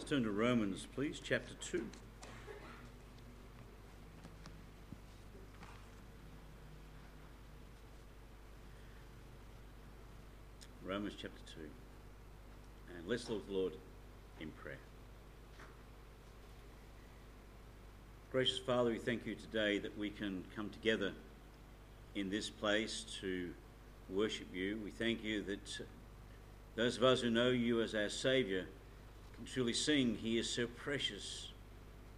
Let's turn to Romans, please, chapter 2. Romans chapter 2. And let's look the Lord in prayer. Gracious Father, we thank you today that we can come together in this place to worship you. We thank you that those of us who know you as our Saviour truly sing, He is so precious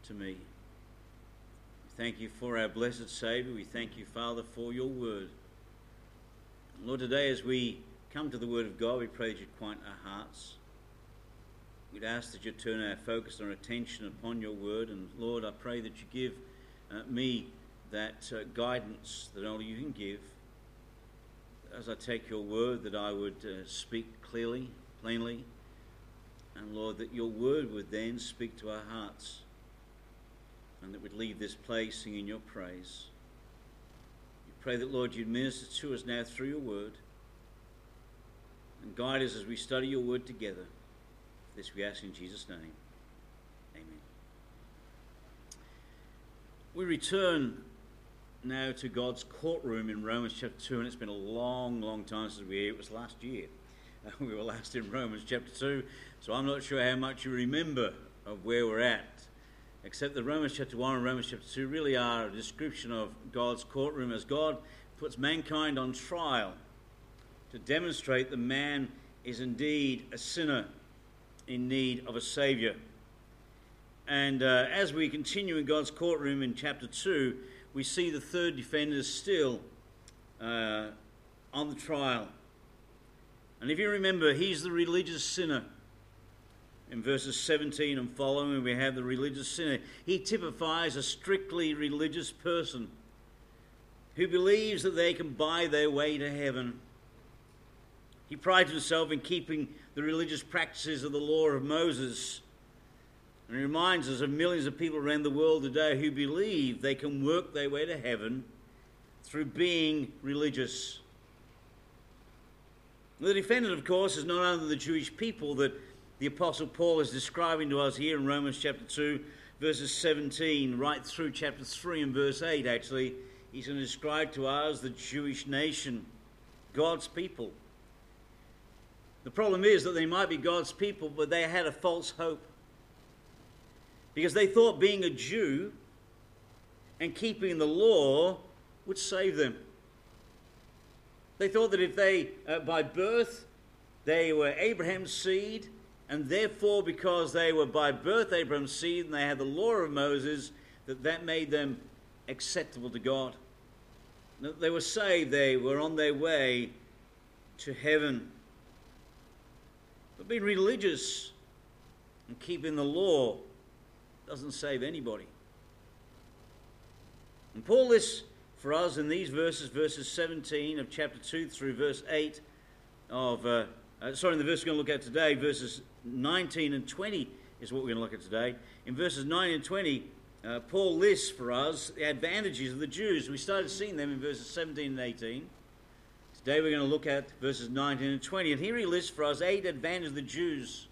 to me. We thank you for our blessed Saviour. We thank you, Father, for your word. Lord, today as we come to the Word of God, we pray that you quiet our hearts. We'd ask that you turn our focus and our attention upon your Word. And Lord, I pray that you give uh, me that uh, guidance that only you can give. As I take your Word, that I would uh, speak clearly, plainly. And Lord, that your Word would then speak to our hearts. And that we'd leave this place singing your praise. We pray that, Lord, you'd minister to us now through your Word and guide us as we study your word together. This we ask in Jesus' name. Amen. We return now to God's courtroom in Romans chapter 2, and it's been a long, long time since we were here. It was last year. We were last in Romans chapter 2, so I'm not sure how much you remember of where we're at. Except that Romans chapter 1 and Romans chapter 2 really are a description of God's courtroom as God puts mankind on trial to demonstrate that man is indeed a sinner in need of a Saviour. And uh, as we continue in God's courtroom in chapter 2, we see the third defender still uh, on the trial. And if you remember, he's the religious sinner. In verses 17 and following, we have the religious sinner. He typifies a strictly religious person who believes that they can buy their way to heaven he prides himself in keeping the religious practices of the law of Moses. And he reminds us of millions of people around the world today who believe they can work their way to heaven through being religious. The defendant, of course, is not only the Jewish people that the Apostle Paul is describing to us here in Romans chapter 2, verses 17, right through chapter 3 and verse 8, actually. He's going to describe to us the Jewish nation, God's people. The problem is that they might be God's people, but they had a false hope. Because they thought being a Jew and keeping the law would save them. They thought that if they, uh, by birth, they were Abraham's seed, and therefore, because they were by birth Abraham's seed and they had the law of Moses, that that made them acceptable to God. They were saved, they were on their way to heaven. But being religious and keeping the law doesn't save anybody. And Paul lists for us in these verses, verses 17 of chapter 2 through verse 8 of, uh, uh, sorry, in the verse we're going to look at today, verses 19 and 20 is what we're going to look at today. In verses 9 and 20, uh, Paul lists for us the advantages of the Jews. We started seeing them in verses 17 and 18. Today we're going to look at verses 19 and 20. And here he lists for us eight advantages of the Jews.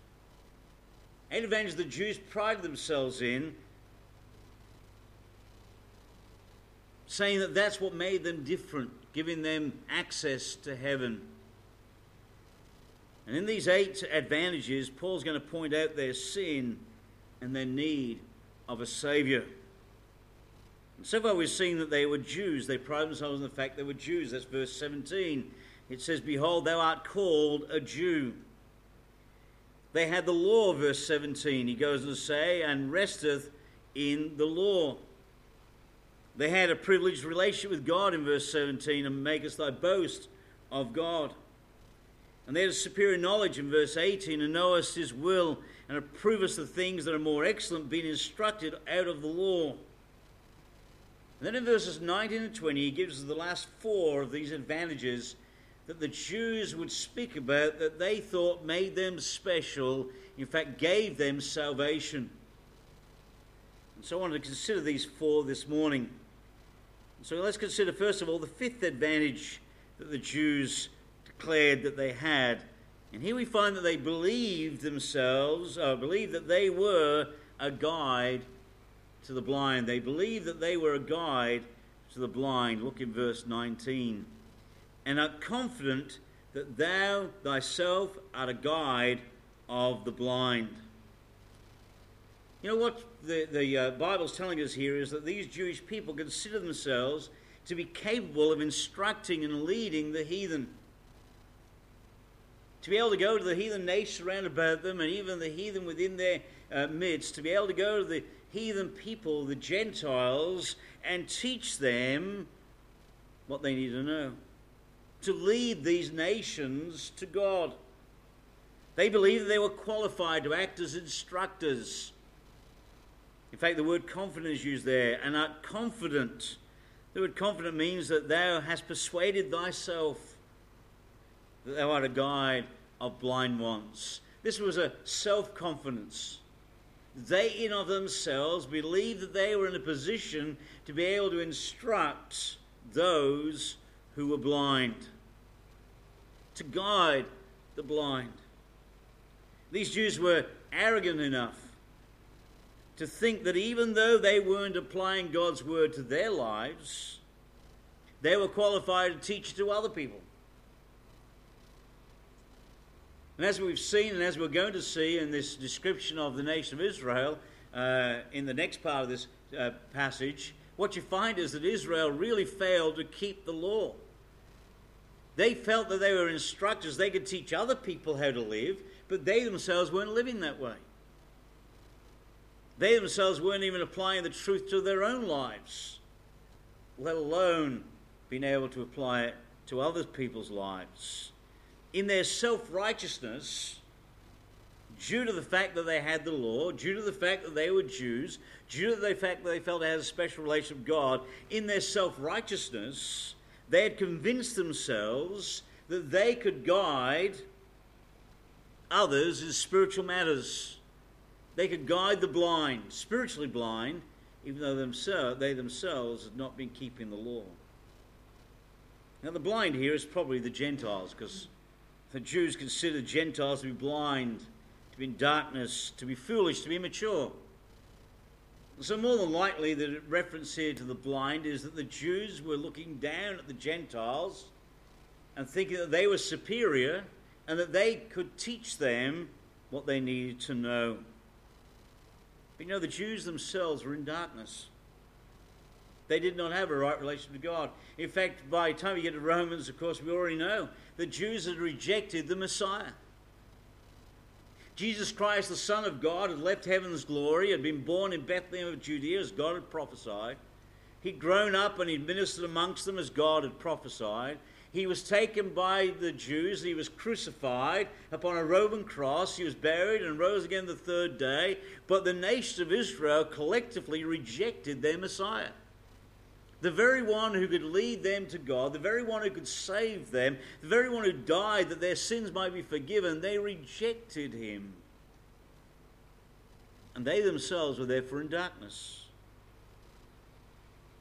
Eight advantages the Jews prided themselves in, saying that that's what made them different, giving them access to heaven. And in these eight advantages, Paul's going to point out their sin and their need of a Saviour. And so far, we've seen that they were Jews. They pride themselves on the fact they were Jews. That's verse 17. It says, Behold, thou art called a Jew. They had the law, verse 17. He goes on to say, and resteth in the law. They had a privileged relationship with God in verse 17, and makest thy boast of God. And they had a superior knowledge in verse 18, and knowest his will, and approvest the things that are more excellent, being instructed out of the law. And then in verses 19 and 20, he gives us the last four of these advantages that the Jews would speak about that they thought made them special, in fact, gave them salvation. And so I wanted to consider these four this morning. So let's consider, first of all, the fifth advantage that the Jews declared that they had And here we find that they believed themselves, or believed that they were a guide to the blind. They believed that they were a guide to the blind. Look in verse 19. And are confident that thou thyself art a guide of the blind. You know what the, the uh, Bible's telling us here is that these Jewish people consider themselves to be capable of instructing and leading the heathen. To be able to go to the heathen nation around about them and even the heathen within their uh, midst, to be able to go to the heathen people, the Gentiles, and teach them what they need to know. To lead these nations to God. They believed they were qualified to act as instructors. In fact, the word confident is used there, and art confident. The word confident means that thou hast persuaded thyself that thou art a guide of blind ones. This was a self confidence. They, in of themselves, believed that they were in a position to be able to instruct those who were blind, to guide the blind. These Jews were arrogant enough to think that even though they weren't applying God's word to their lives, they were qualified to teach it to other people. And as we've seen, and as we're going to see in this description of the nation of Israel, uh, in the next part of this uh, passage, what you find is that Israel really failed to keep the law. They felt that they were instructors, they could teach other people how to live, but they themselves weren't living that way. They themselves weren't even applying the truth to their own lives, let alone being able to apply it to other people's lives in their self righteousness, due to the fact that they had the law, due to the fact that they were Jews, due to the fact that they felt they had a special relation with God, in their self righteousness, they had convinced themselves that they could guide others in spiritual matters. They could guide the blind, spiritually blind, even though themselves, they themselves had not been keeping the law. Now, the blind here is probably the Gentiles, because the Jews considered Gentiles to be blind, to be in darkness, to be foolish, to be immature. So, more than likely, the reference here to the blind is that the Jews were looking down at the Gentiles and thinking that they were superior and that they could teach them what they needed to know. But you know, the Jews themselves were in darkness. They did not have a right relation to God. In fact, by the time you get to Romans, of course, we already know the Jews had rejected the Messiah. Jesus Christ, the Son of God, had left heaven's glory, had been born in Bethlehem of Judea as God had prophesied. He'd grown up and he'd ministered amongst them as God had prophesied. He was taken by the Jews. He was crucified upon a Roman cross. He was buried and rose again the third day. But the nation of Israel collectively rejected their Messiah the very one who could lead them to God, the very one who could save them, the very one who died that their sins might be forgiven, they rejected him. And they themselves were therefore in darkness.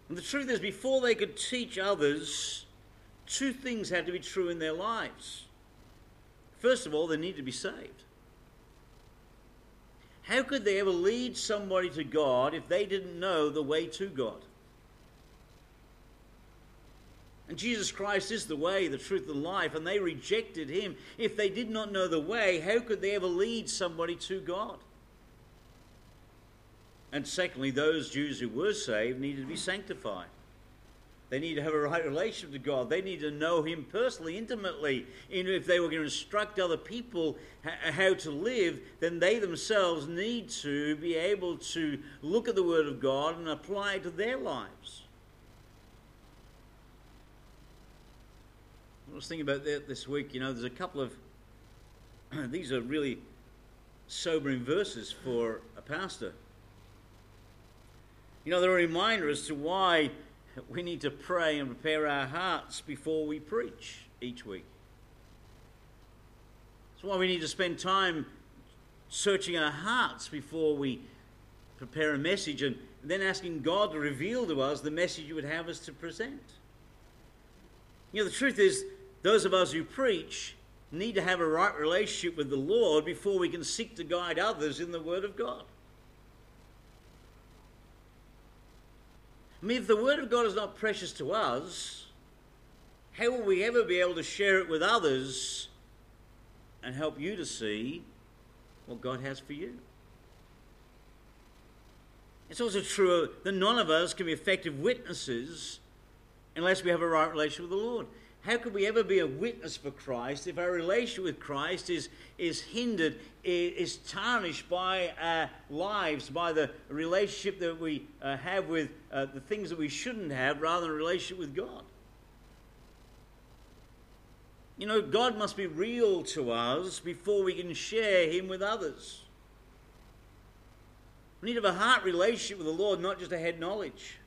And the truth is, before they could teach others, two things had to be true in their lives. First of all, they needed to be saved. How could they ever lead somebody to God if they didn't know the way to God? And Jesus Christ is the way, the truth, the life, and they rejected him. If they did not know the way, how could they ever lead somebody to God? And secondly, those Jews who were saved needed to be sanctified. They need to have a right relationship to God. They need to know Him personally, intimately. And if they were going to instruct other people how to live, then they themselves need to be able to look at the Word of God and apply it to their lives. I was thinking about that this week. You know, there's a couple of these are really sobering verses for a pastor. You know, they're a reminder as to why we need to pray and prepare our hearts before we preach each week. That's why we need to spend time searching our hearts before we prepare a message and then asking God to reveal to us the message you would have us to present. You know, the truth is, those of us who preach need to have a right relationship with the Lord before we can seek to guide others in the Word of God. I mean, if the Word of God is not precious to us, how will we ever be able to share it with others and help you to see what God has for you? It's also true that none of us can be effective witnesses unless we have a right relationship with the Lord. How could we ever be a witness for Christ if our relation with Christ is, is hindered, is tarnished by our lives, by the relationship that we uh, have with uh, the things that we shouldn't have, rather than a relationship with God? You know, God must be real to us before we can share Him with others. We need to have a heart relationship with the Lord, not just a head knowledge.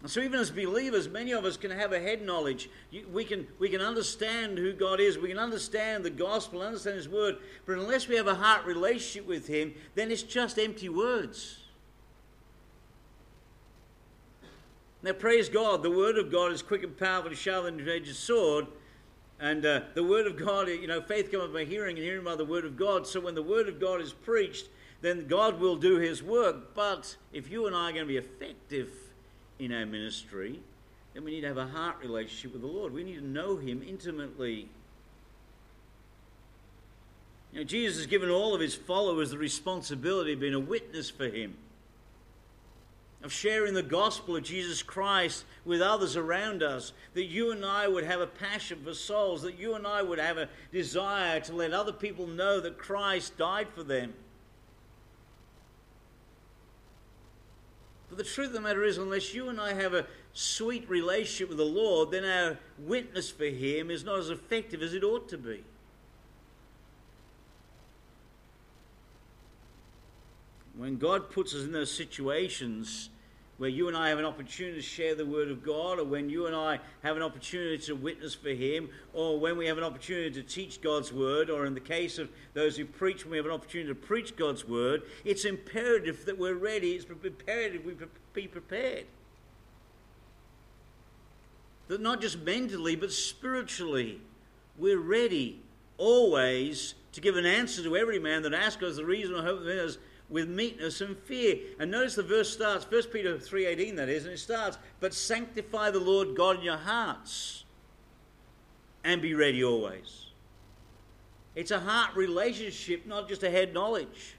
And so, even as believers, many of us can have a head knowledge. We can, we can understand who God is. We can understand the gospel, understand His word. But unless we have a heart relationship with Him, then it's just empty words. Now, praise God, the word of God is quick and powerful, sharper than a two-edged sword, and uh, the Word of God, you know, faith cometh by hearing, and hearing by the Word of God. So when the Word of God is preached, then God will do His work. But if you and I are going to be effective in our ministry, then we need to have a heart relationship with the Lord. We need to know Him intimately. You know, Jesus has given all of His followers the responsibility of being a witness for Him of sharing the gospel of Jesus Christ with others around us, that you and I would have a passion for souls, that you and I would have a desire to let other people know that Christ died for them. But the truth of the matter is, unless you and I have a sweet relationship with the Lord, then our witness for Him is not as effective as it ought to be. when God puts us in those situations where you and I have an opportunity to share the Word of God, or when you and I have an opportunity to witness for Him, or when we have an opportunity to teach God's Word, or in the case of those who preach, when we have an opportunity to preach God's Word, it's imperative that we're ready. It's imperative we be prepared. That not just mentally, but spiritually, we're ready always to give an answer to every man that asks us the reason or hope of us with meekness and fear. And notice the verse starts, 1 Peter 3.18 that is, and it starts, But sanctify the Lord God in your hearts, and be ready always. It's a heart relationship, not just a head knowledge.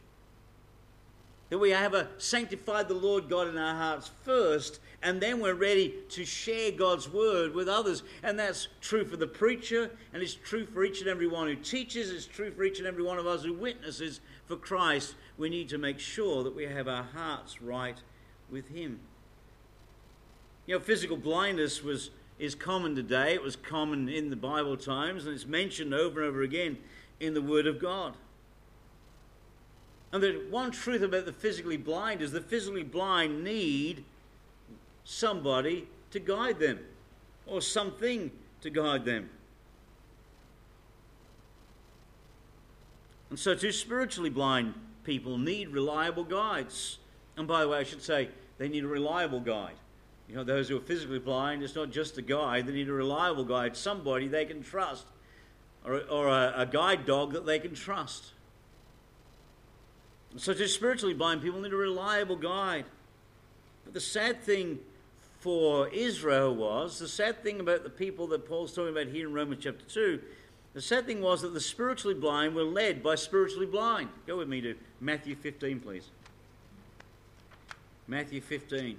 That we have a sanctified the Lord God in our hearts first, and then we're ready to share God's word with others. And that's true for the preacher, and it's true for each and every one who teaches, it's true for each and every one of us who witnesses for Christ we need to make sure that we have our hearts right with Him. You know, physical blindness was is common today. It was common in the Bible times, and it's mentioned over and over again in the Word of God. And the one truth about the physically blind is the physically blind need somebody to guide them or something to guide them. And so, to spiritually blind people need reliable guides. And by the way, I should say, they need a reliable guide. You know, those who are physically blind, it's not just a guide, they need a reliable guide, somebody they can trust, or, or a, a guide dog that they can trust. So, to spiritually blind people need a reliable guide. But the sad thing for Israel was, the sad thing about the people that Paul's talking about here in Romans chapter 2, the sad thing was that the spiritually blind were led by spiritually blind. Go with me to Matthew 15, please. Matthew 15.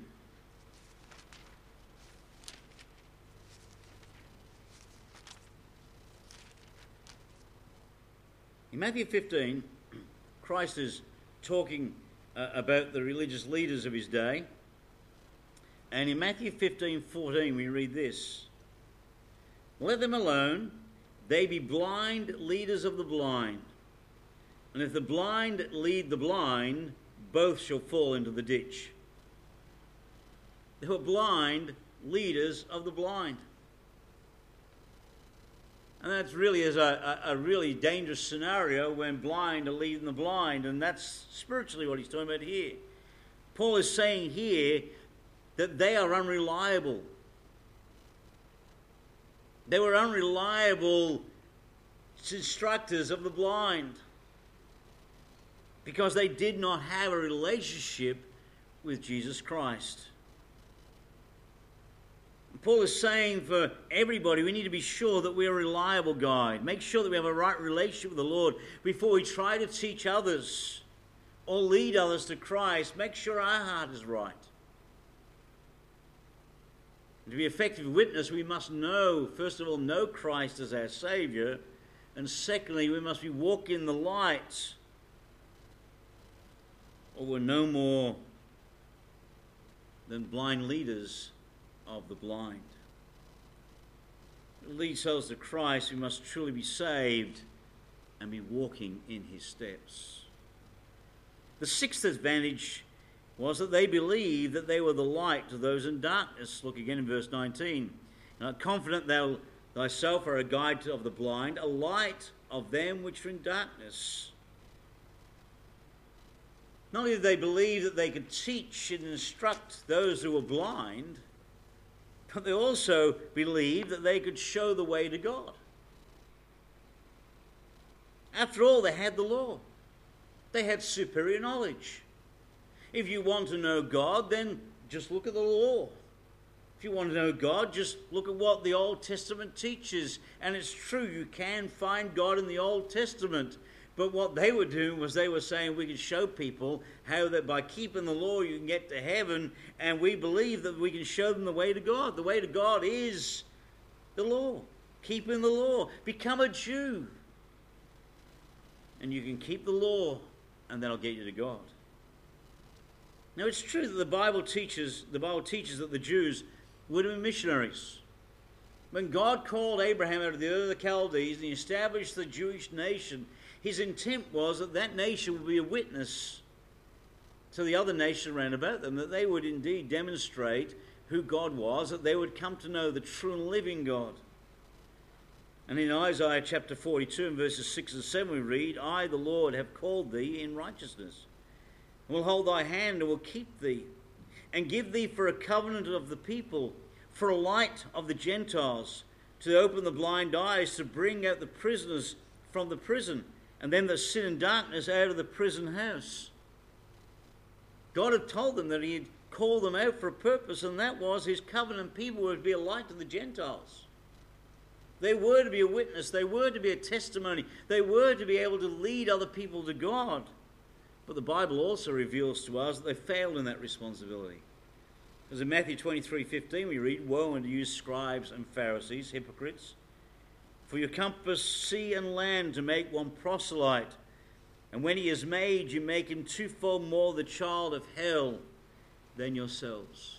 In Matthew 15, Christ is talking uh, about the religious leaders of his day. And in Matthew 15 14, we read this Let them alone, they be blind leaders of the blind. And if the blind lead the blind, both shall fall into the ditch. They were blind leaders of the blind. And that's really is a, a, a, really dangerous scenario when blind are leading the blind, and that's spiritually what he's talking about here. Paul is saying here that they are unreliable. They were unreliable instructors of the blind because they did not have a relationship with Jesus Christ. Paul is saying for everybody, we need to be sure that we're a reliable guide. Make sure that we have a right relationship with the Lord before we try to teach others or lead others to Christ. Make sure our heart is right. And to be effective witness, we must know, first of all, know Christ as our Savior. And secondly, we must be walking in the light, or we're no more than blind leaders of the blind. Lead souls to Christ, we must truly be saved and be walking in his steps. The sixth advantage was that they believed that they were the light to those in darkness. Look again in verse 19. And confident thou thyself are a guide of the blind, a light of them which are in darkness. Not only did they believe that they could teach and instruct those who were blind, but they also believed that they could show the way to God. After all, they had the law, they had superior knowledge. If you want to know God, then just look at the law. If you want to know God, just look at what the Old Testament teaches. And it's true, you can find God in the Old Testament. But what they were doing was they were saying we can show people how that by keeping the law you can get to heaven, and we believe that we can show them the way to God. The way to God is the law, keeping the law. Become a Jew, and you can keep the law, and that'll get you to God. Now it's true that the Bible teaches the Bible teaches that the Jews would have been missionaries. When God called Abraham out of the Ur of the Chaldees and he established the Jewish nation, his intent was that that nation would be a witness to the other nations around about them, that they would indeed demonstrate who God was, that they would come to know the true and living God. And in Isaiah chapter 42 and verses 6 and 7, we read, I, the Lord, have called thee in righteousness, will hold thy hand and will keep thee, and give thee for a covenant of the people, for a light of the Gentiles, to open the blind eyes, to bring out the prisoners from the prison and them that sit in darkness out of the prison house. God had told them that He had called them out for a purpose, and that was His covenant people to be a light to the Gentiles. They were to be a witness, they were to be a testimony, they were to be able to lead other people to God. But the Bible also reveals to us that they failed in that responsibility. As in Matthew 23 15, we read, Woe unto you, scribes and Pharisees, hypocrites! For you compass sea and land to make one proselyte. And when he is made, you make him twofold more the child of hell than yourselves.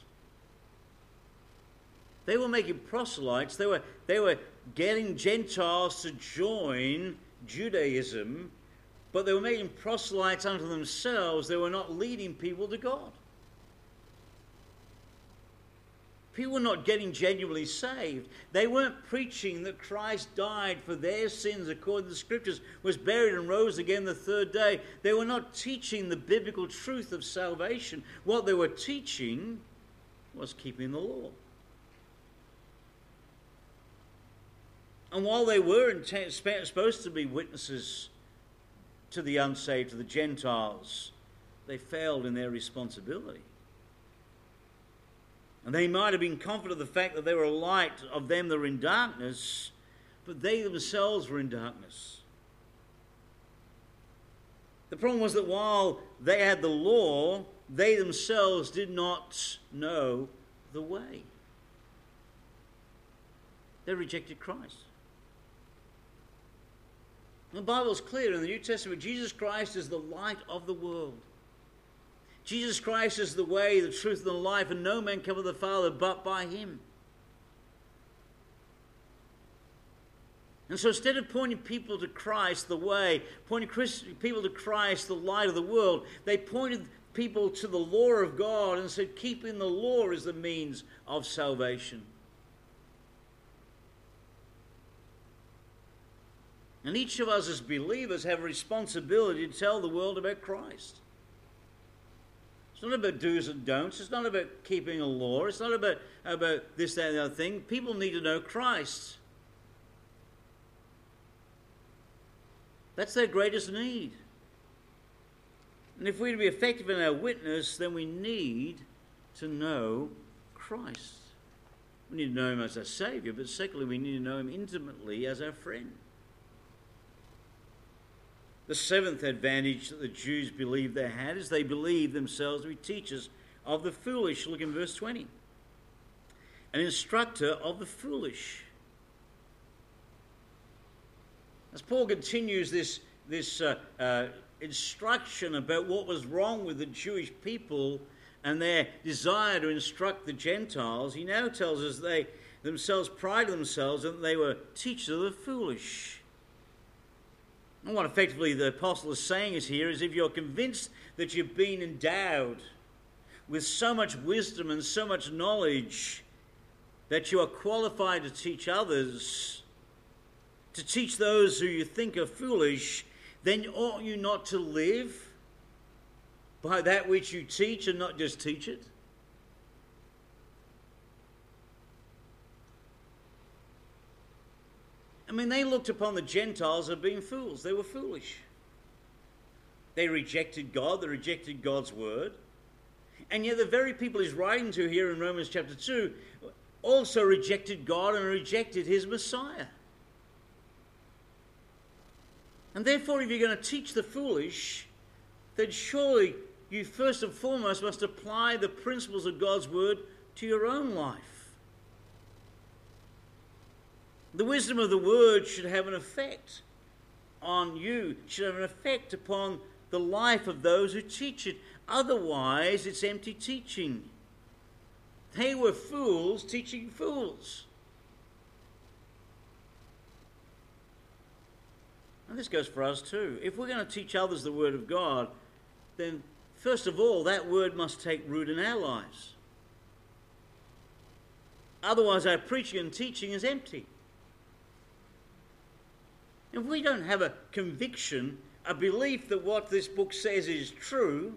They were making proselytes, they were, they were getting Gentiles to join Judaism, but they were making proselytes unto themselves. They were not leading people to God. People were not getting genuinely saved. They weren't preaching that Christ died for their sins according to the scriptures, was buried and rose again the third day. They were not teaching the biblical truth of salvation. What they were teaching was keeping the law. And while they were supposed to be witnesses to the unsaved, to the Gentiles, they failed in their responsibility. And they might have been confident of the fact that they were a light of them that were in darkness, but they themselves were in darkness. The problem was that while they had the law, they themselves did not know the way. They rejected Christ. The Bible is clear in the New Testament Jesus Christ is the light of the world. Jesus Christ is the way, the truth, and the life, and no man cometh to the Father but by him. And so instead of pointing people to Christ, the way, pointing people to Christ, the light of the world, they pointed people to the law of God and said, keeping the law is the means of salvation. And each of us as believers have a responsibility to tell the world about Christ. It's not about do's and don'ts. It's not about keeping a law. It's not about, about this, that, and the other thing. People need to know Christ. That's their greatest need. And if we're to be effective in our witness, then we need to know Christ. We need to know him as our Savior, but secondly, we need to know him intimately as our friend. The seventh advantage that the Jews believed they had is they believed themselves to be teachers of the foolish. Look in verse 20. An instructor of the foolish. As Paul continues this, this uh, uh, instruction about what was wrong with the Jewish people and their desire to instruct the Gentiles, he now tells us they themselves prided themselves that they were teachers of the foolish. And what effectively the apostle is saying is here is if you're convinced that you've been endowed with so much wisdom and so much knowledge that you are qualified to teach others, to teach those who you think are foolish, then ought you not to live by that which you teach and not just teach it? I mean, they looked upon the Gentiles as being fools. They were foolish. They rejected God, they rejected God's word. And yet, the very people he's writing to here in Romans chapter 2 also rejected God and rejected his Messiah. And therefore, if you're going to teach the foolish, then surely you first and foremost must apply the principles of God's word to your own life. The wisdom of the word should have an effect on you, should have an effect upon the life of those who teach it. Otherwise, it's empty teaching. They were fools teaching fools. And this goes for us too. If we're going to teach others the Word of God, then first of all, that Word must take root in our lives. Otherwise, our preaching and teaching is empty. If we don't have a conviction, a belief that what this book says is true,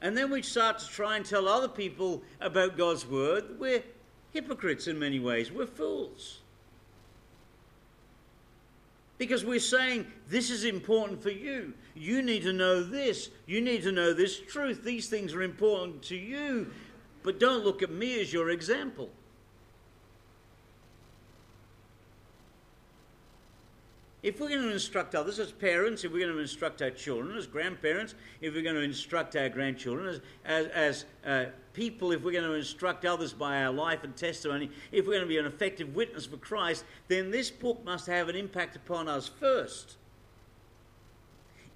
and then we start to try and tell other people about God's word, we're hypocrites in many ways. We're fools. Because we're saying, this is important for you. You need to know this. You need to know this truth. These things are important to you. But don't look at me as your example. If we're going to instruct others as parents, if we're going to instruct our children as grandparents, if we're going to instruct our grandchildren as, as, as uh, people, if we're going to instruct others by our life and testimony, if we're going to be an effective witness for Christ, then this book must have an impact upon us first.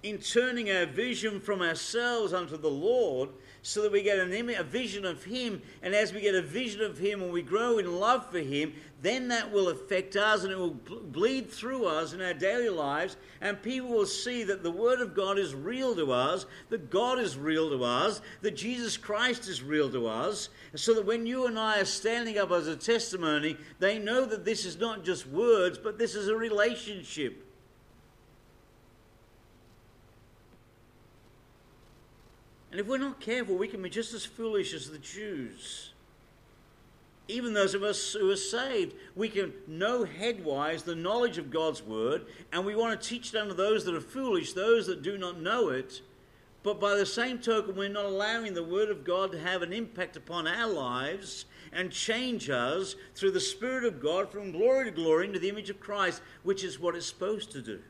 In turning our vision from ourselves unto the Lord so that we get an a vision of Him. And as we get a vision of Him and we grow in love for Him, then that will affect us and it will bleed through us in our daily lives. And people will see that the Word of God is real to us, that God is real to us, that Jesus Christ is real to us. So that when you and I are standing up as a testimony, they know that this is not just words, but this is a relationship. And if we're not careful, we can be just as foolish as the Jews. Even those of us who are saved, we can know headwise the knowledge of God's word, and we want to teach it unto those that are foolish, those that do not know it. But by the same token, we're not allowing the Word of God to have an impact upon our lives and change us through the Spirit of God from glory to glory into the image of Christ, which is what it's supposed to do.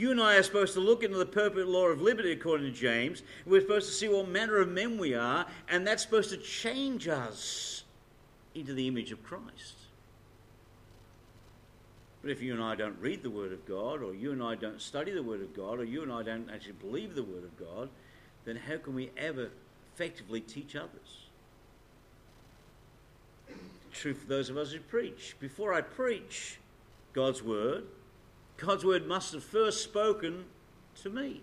You and I are supposed to look into the perfect law of liberty according to James. We're supposed to see what manner of men we are, and that's supposed to change us into the image of Christ. But if you and I don't read the Word of God, or you and I don't study the Word of God, or you and I don't actually believe the Word of God, then how can we ever effectively teach others? True for those of us who preach. Before I preach God's Word, God's word must have first spoken to me.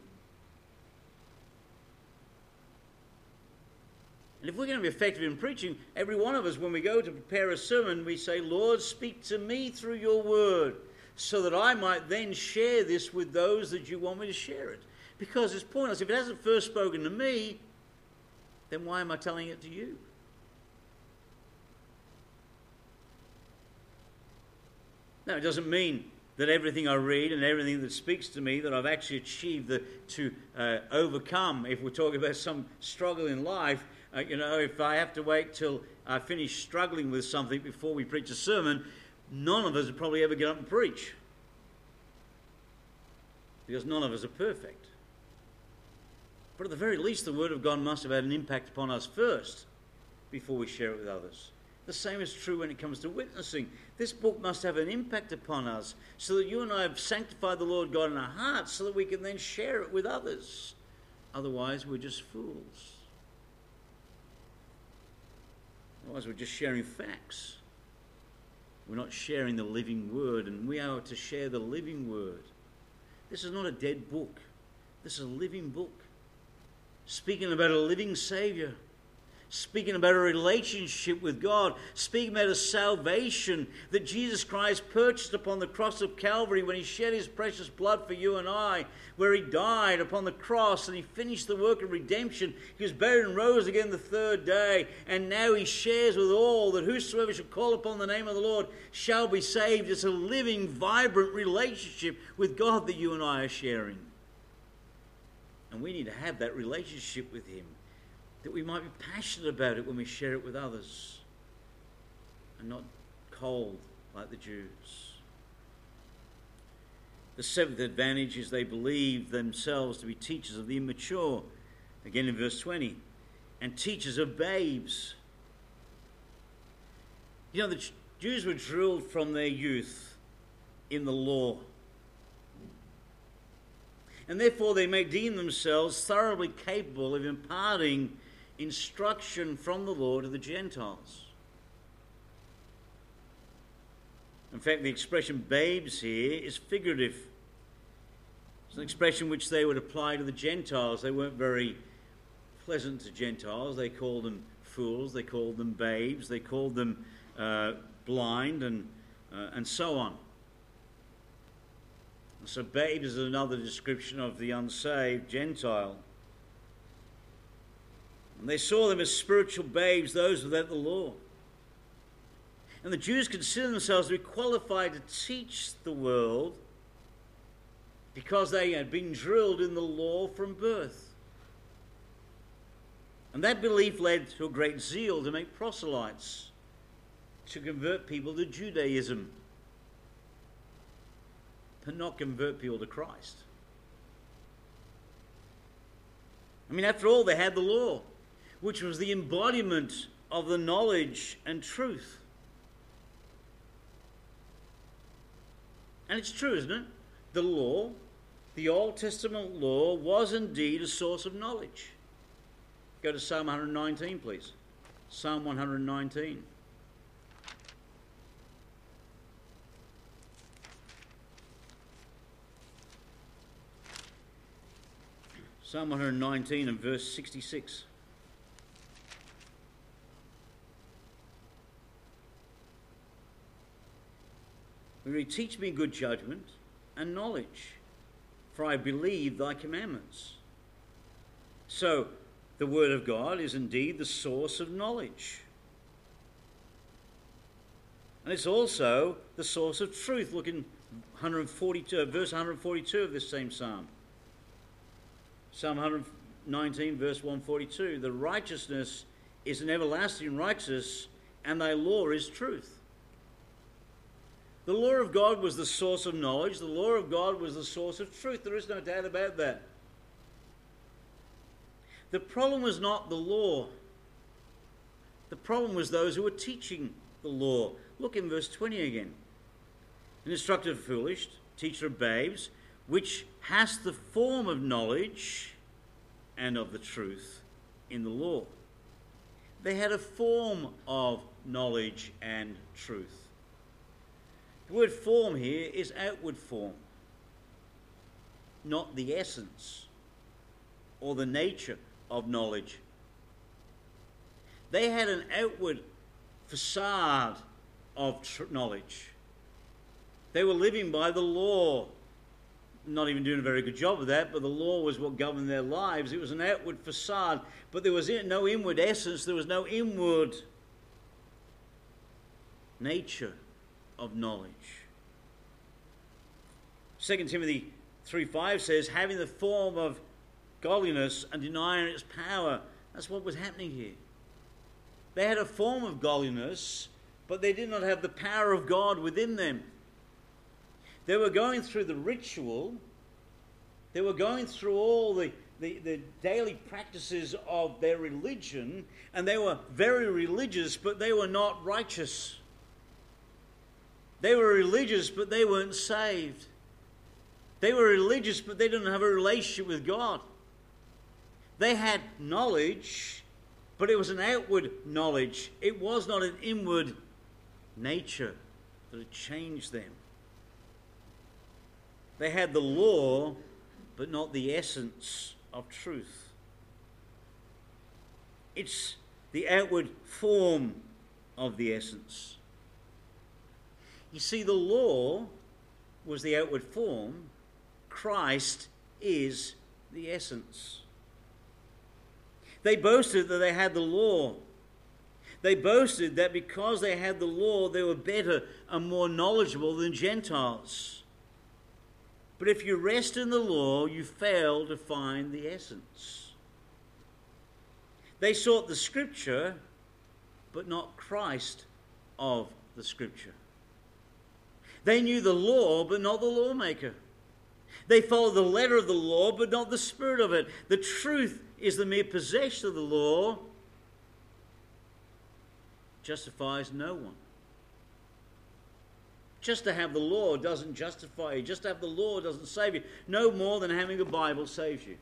And if we're going to be effective in preaching, every one of us, when we go to prepare a sermon, we say, Lord, speak to me through your word, so that I might then share this with those that you want me to share it. Because it's pointless. If it hasn't first spoken to me, then why am I telling it to you? Now, it doesn't mean that everything I read and everything that speaks to me that I've actually achieved the, to uh, overcome. If we're talking about some struggle in life, uh, you know, if I have to wait till I finish struggling with something before we preach a sermon, none of us would probably ever get up and preach. Because none of us are perfect. But at the very least, the Word of God must have had an impact upon us first before we share it with others. The same is true when it comes to witnessing. This book must have an impact upon us so that you and I have sanctified the Lord God in our hearts so that we can then share it with others. Otherwise, we're just fools. Otherwise, we're just sharing facts. We're not sharing the living word, and we are to share the living word. This is not a dead book, this is a living book speaking about a living Savior, speaking about a relationship with God, speaking about a salvation that Jesus Christ purchased upon the cross of Calvary when He shed His precious blood for you and I, where He died upon the cross and He finished the work of redemption. He was buried and rose again the third day, and now He shares with all that whosoever shall call upon the name of the Lord shall be saved. It's a living, vibrant relationship with God that you and I are sharing. And we need to have that relationship with Him, that we might be passionate about it when we share it with others, and not cold like the Jews. The seventh advantage is they believe themselves to be teachers of the immature, again in verse 20, and teachers of babes. You know, the Jews were drilled from their youth in the law and therefore they may deem themselves thoroughly capable of imparting instruction from the Lord to the Gentiles. In fact, the expression babes here is figurative. It's an expression which they would apply to the Gentiles. They weren't very pleasant to Gentiles. They called them fools, they called them babes, they called them uh, blind, and, uh, and so on. So, babes is another description of the unsaved Gentile. And they saw them as spiritual babes, those without the law. And the Jews consider themselves to be qualified to teach the world because they had been drilled in the law from birth. And that belief led to a great zeal to make proselytes, to convert people to Judaism and not convert people to Christ. I mean, after all, they had the law, which was the embodiment of the knowledge and truth. And it's true, isn't it? The law, the Old Testament law, was indeed a source of knowledge. Go to Psalm 119, please. Psalm 119. Psalm 119 and verse 66. We Teach me good judgment and knowledge, for I believe thy commandments. So, the Word of God is indeed the source of knowledge. And it's also the source of truth. Look in 142, uh, verse 142 of this same psalm. Psalm 119, verse 142 The righteousness is an everlasting righteousness, and thy law is truth. The law of God was the source of knowledge, the law of God was the source of truth. There is no doubt about that. The problem was not the law, the problem was those who were teaching the law. Look in verse 20 again. An instructor of foolish, teacher of babes, which has the form of knowledge and of the truth in the law. They had a form of knowledge and truth. The word form here is outward form, not the essence or the nature of knowledge. They had an outward facade of tr- knowledge. They were living by the law not even doing a very good job of that, but the law was what governed their lives. It was an outward facade, but there was no inward essence, there was no inward nature of knowledge. 2 Timothy 3 5 says, having the form of godliness and denying its power. That's what was happening here. They had a form of godliness, but they did not have the power of God within them. They were going through the ritual, they were going through all the, the, the, daily practices of their religion, and they were very religious, but they were not righteous. They were religious, but they weren't saved. They were religious, but they didn't have a relationship with God. They had knowledge, but it was an outward knowledge. It was not an inward nature that had changed them. They had the law, but not the essence of truth. It's the outward form of the essence. You see, the law was the outward form, Christ is the essence. They boasted that they had the law. They boasted that because they had the law, they were better and more knowledgeable than Gentiles. But if you rest in the law, you fail to find the essence. They sought the scripture, but not Christ of the scripture. They knew the law, but not the lawmaker. They follow the letter of the law, but not the spirit of it. The truth is the mere possession of the law justifies no one. Just to have the law doesn't justify you. Just to have the law doesn't save you. No more than having a Bible saves you.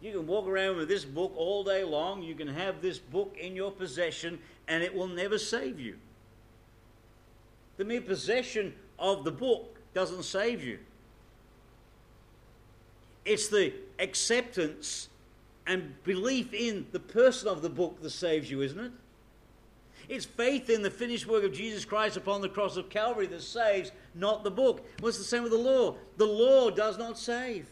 You can walk around with this book all day long. You can have this book in your possession, and it will never save you. The mere possession of the book doesn't save you. It's the acceptance and belief in the person of the book that saves you, isn't it? It's faith in the finished work of Jesus Christ upon the cross of Calvary that saves, not the book. Well, it's the same with the law. The law does not save.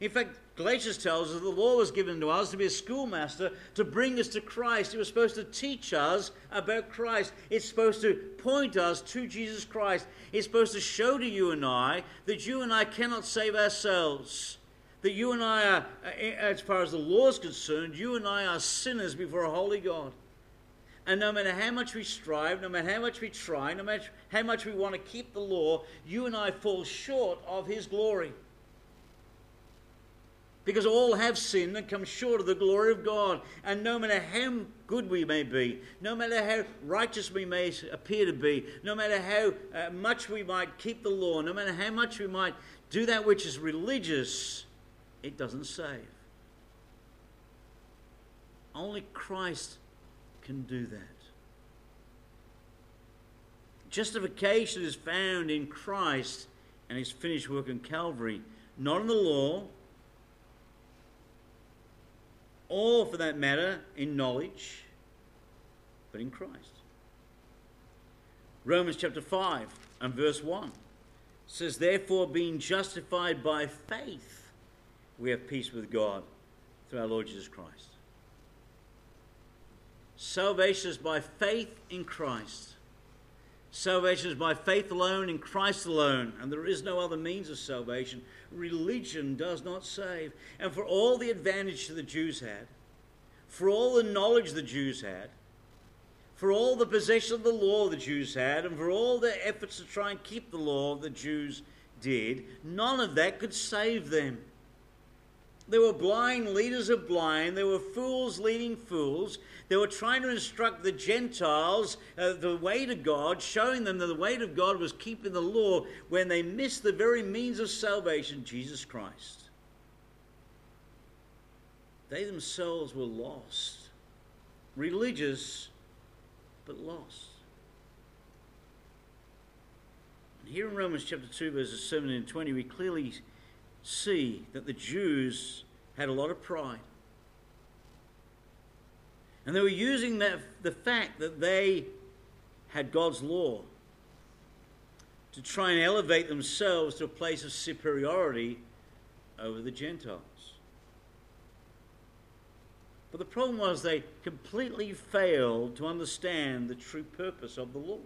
In fact, Galatians tells us the law was given to us to be a schoolmaster to bring us to Christ. It was supposed to teach us about Christ. It's supposed to point us to Jesus Christ. It's supposed to show to you and I that you and I cannot save ourselves. That you and I are, uh, as far as the law is concerned, you and I are sinners before a holy God. And no matter how much we strive, no matter how much we try, no matter how much we want to keep the law, you and I fall short of His glory. Because all have sinned and come short of the glory of God. And no matter how good we may be, no matter how righteous we may appear to be, no matter how uh, much we might keep the law, no matter how much we might do that which is religious, it doesn't save. Only Christ can do that. Justification is found in Christ and his finished work on Calvary, not in the law or for that matter, in knowledge, but in Christ. Romans chapter 5 and verse 1 says, Therefore, being justified by faith, we have peace with God through our Lord Jesus Christ. Salvation is by faith in Christ. Salvation is by faith alone in Christ alone, and there is no other means of salvation. Religion does not save. And for all the advantage the Jews had, for all the knowledge the Jews had, for all the possession of the law the Jews had, and for all their efforts to try and keep the law the Jews did, none of that could save them. They were blind leaders of blind. They were fools leading fools. They were trying to instruct the Gentiles uh, the way to God, showing them that the way of God was keeping the law when they missed the very means of salvation, Jesus Christ. They themselves were lost, religious, but lost. And here in Romans chapter 2, verses 7 and 20, we clearly see that the Jews had a lot of pride. And they were using that, the fact that they had God's law to try and elevate themselves to a place of superiority over the Gentiles. But the problem was they completely failed to understand the true purpose of the law.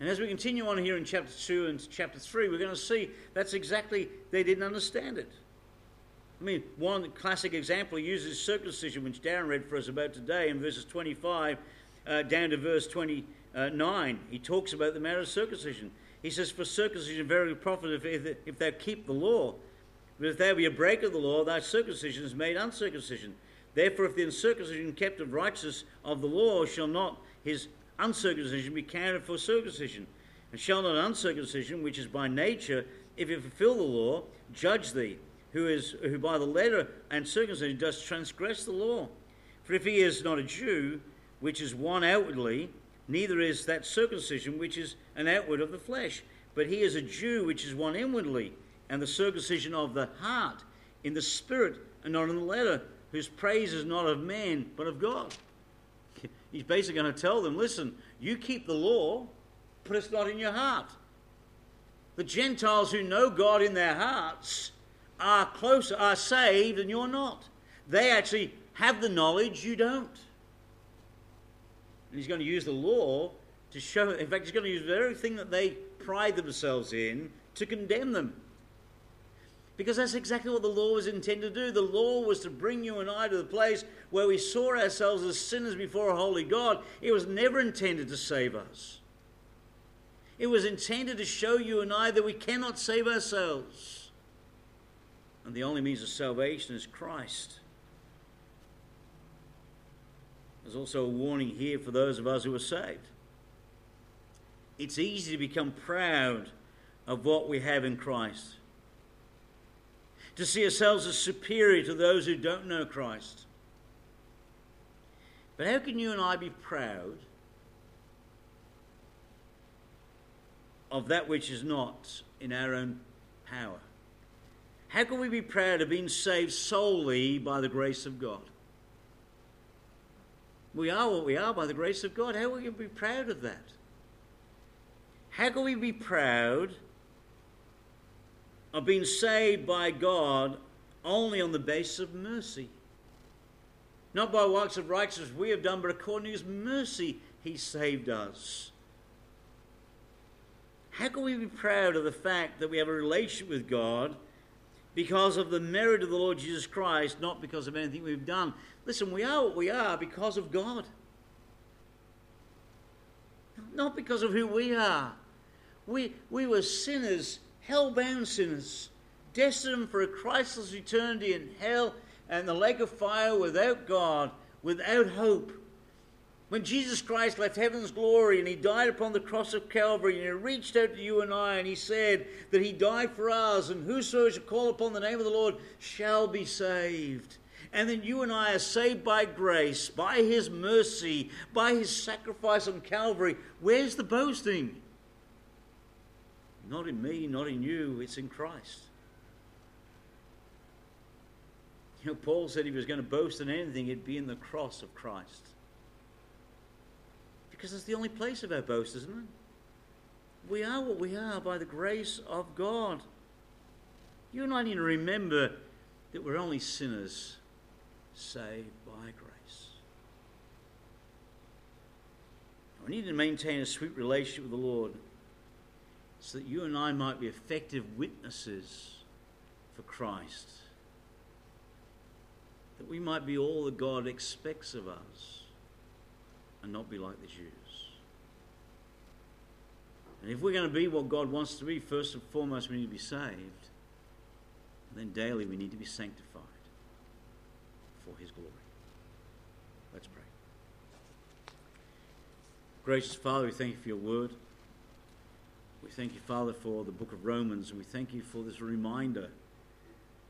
And as we continue on here in chapter 2 and chapter 3, we're going to see that's exactly, they didn't understand it. I mean, one classic example he uses circumcision, which Darren read for us about today in verses 25 uh, down to verse 29. He talks about the matter of circumcision. He says, For circumcision verily profiteth if, if thou keep the law. But if thou be a breaker of the law, thy circumcision is made uncircumcision. Therefore, if the uncircumcision kept of righteousness of the law shall not his uncircumcision be counted for circumcision. And shall not uncircumcision, which is by nature, if it fulfill the law, judge thee, who is who by the letter and circumcision does transgress the law? For if he is not a Jew, which is one outwardly, neither is that circumcision which is an outward of the flesh, but he is a Jew which is one inwardly, and the circumcision of the heart, in the spirit and not in the letter, whose praise is not of man but of God. He's basically going to tell them listen, you keep the law, but it's not in your heart. The Gentiles who know God in their hearts are closer, are saved, and you're not. They actually have the knowledge, you don't. And he's going to use the law to show, in fact, he's going to use the very thing that they pride themselves in to condemn them. Because that's exactly what the law was intended to do. The law was to bring you and I to the place where we saw ourselves as sinners before a holy God. It was never intended to save us. It was intended to show you and I that we cannot save ourselves. And the only means of salvation is Christ. There's also a warning here for those of us who are saved. It's easy to become proud of what we have in Christ to see ourselves as superior to those who don't know Christ. But how can you and I be proud of that which is not in our own power? How can we be proud of being saved solely by the grace of God? We are what we are by the grace of God. How can we going to be proud of that? How can we be proud of being saved by God only on the basis of mercy. Not by works of righteousness we have done, but according to his mercy he saved us. How can we be proud of the fact that we have a relationship with God because of the merit of the Lord Jesus Christ, not because of anything we've done? Listen, we are what we are because of God. Not because of who we are. We, we were sinners hell-bound sinners, destined for a Christless eternity in hell and the lake of fire without God, without hope. When Jesus Christ left heaven's glory and he died upon the cross of Calvary and he reached out to you and I and he said that he died for us and whosoever shall call upon the name of the Lord shall be saved. And then you and I are saved by grace, by his mercy, by his sacrifice on Calvary. Where's the boasting? Not in me, not in you, it's in Christ. You know, Paul said if he was going to boast in anything, it'd be in the cross of Christ. Because it's the only place of our boast, isn't it? We are what we are by the grace of God. You and I need to remember that we're only sinners saved by grace. We need to maintain a sweet relationship with the Lord so that you and I might be effective witnesses for Christ. That we might be all that God expects of us and not be like the Jews. And if we're going to be what God wants to be, first and foremost, we need to be saved. And then daily, we need to be sanctified for His glory. Let's pray. Gracious Father, we thank you for your word. We thank you, Father, for the book of Romans, and we thank you for this reminder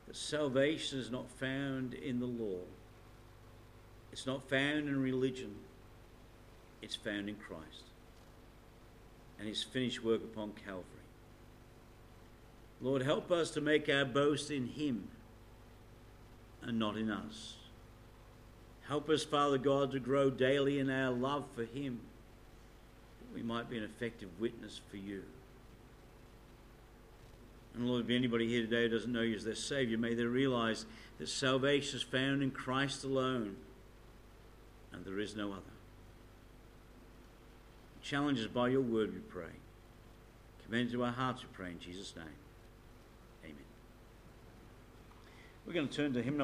that salvation is not found in the law, it's not found in religion, it's found in Christ and his finished work upon Calvary. Lord, help us to make our boast in him and not in us. Help us, Father God, to grow daily in our love for him, that we might be an effective witness for you. And Lord, if anybody here today doesn't know you as their Savior, may they realize that salvation is found in Christ alone and there is no other. Challenge us by your word, we pray. Commend it to our hearts, we pray in Jesus' name. Amen. We're going to turn to hymn number.